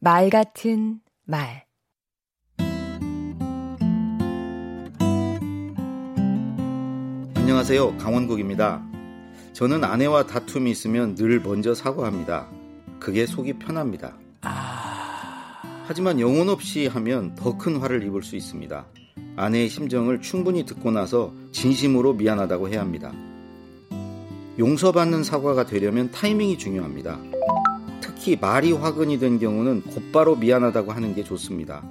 말 같은 말 안녕하세요. 강원국입니다. 저는 아내와 다툼이 있으면 늘 먼저 사과합니다. 그게 속이 편합니다. 하지만 영혼 없이 하면 더 큰 화를 입을 수 있습니다. 아내의 심정을 충분히 듣고 나서 진심으로 미안하다고 해야 합니다. 용서받는 사과가 되려면 타이밍이 중요합니다. 특히 말이 화근이 된 경우는 곧바로 미안하다고 하는 게 좋습니다.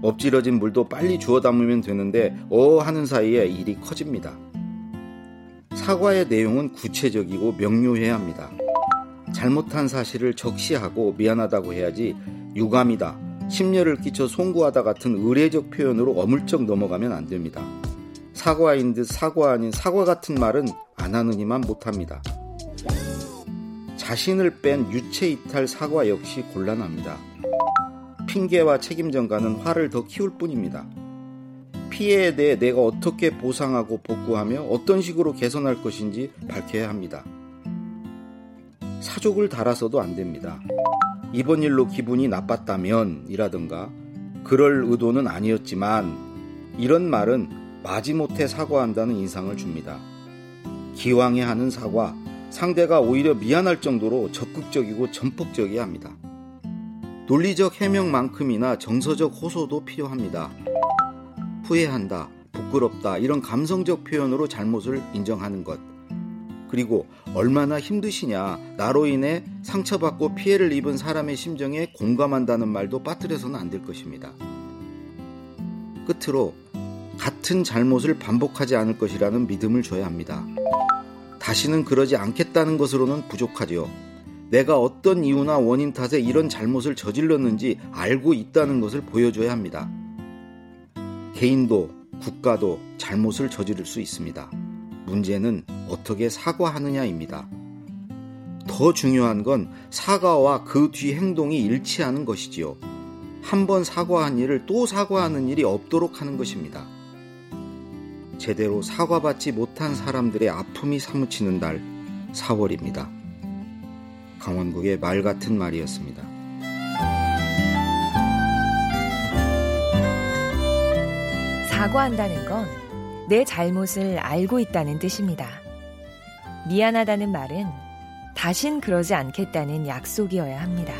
엎질러진 물도 빨리 주워 담으면 되는데 어 하는 사이에 일이 커집니다. 사과의 내용은 구체적이고 명료해야 합니다. 잘못한 사실을 적시하고 미안하다고 해야지 유감이다, 심려를 끼쳐 송구하다 같은 의례적 표현으로 어물쩍 넘어가면 안 됩니다. 사과인 듯 사과 아닌 사과 같은 말은 안 하느니만 못합니다. 자신을 뺀 유체 이탈 사과 역시 곤란합니다. 핑계와 책임 전가는 화를 더 키울 뿐입니다. 피해에 대해 내가 어떻게 보상하고 복구하며 어떤 식으로 개선할 것인지 밝혀야 합니다. 사족을 달아서도 안 됩니다. 이번 일로 기분이 나빴다면 이라든가 그럴 의도는 아니었지만 이런 말은 마지못해 사과한다는 인상을 줍니다. 기왕에 하는 사과, 상대가 오히려 미안할 정도로 적극적이고 전폭적이어야 합니다. 논리적 해명만큼이나 정서적 호소도 필요합니다. 후회한다, 부끄럽다, 이런 감성적 표현으로 잘못을 인정하는 것. 그리고 얼마나 힘드시냐, 나로 인해 상처받고 피해를 입은 사람의 심정에 공감한다는 말도 빠뜨려서는 안 될 것입니다. 끝으로 같은 잘못을 반복하지 않을 것이라는 믿음을 줘야 합니다. 다시는 그러지 않겠다는 것으로는 부족하지요. 내가 어떤 이유나 원인 탓에 이런 잘못을 저질렀는지 알고 있다는 것을 보여줘야 합니다. 개인도 국가도 잘못을 저지를 수 있습니다. 문제는 어떻게 사과하느냐입니다. 더 중요한 건 사과와 그 뒤 행동이 일치하는 것이지요. 한 번 사과한 일을 또 사과하는 일이 없도록 하는 것입니다. 제대로 사과받지 못한 사람들의 아픔이 사무치는 달 4월입니다. 강원국의 말 같은 말이었습니다. 사과한다는 건 내 잘못을 알고 있다는 뜻입니다. 미안하다는 말은 다신 그러지 않겠다는 약속이어야 합니다.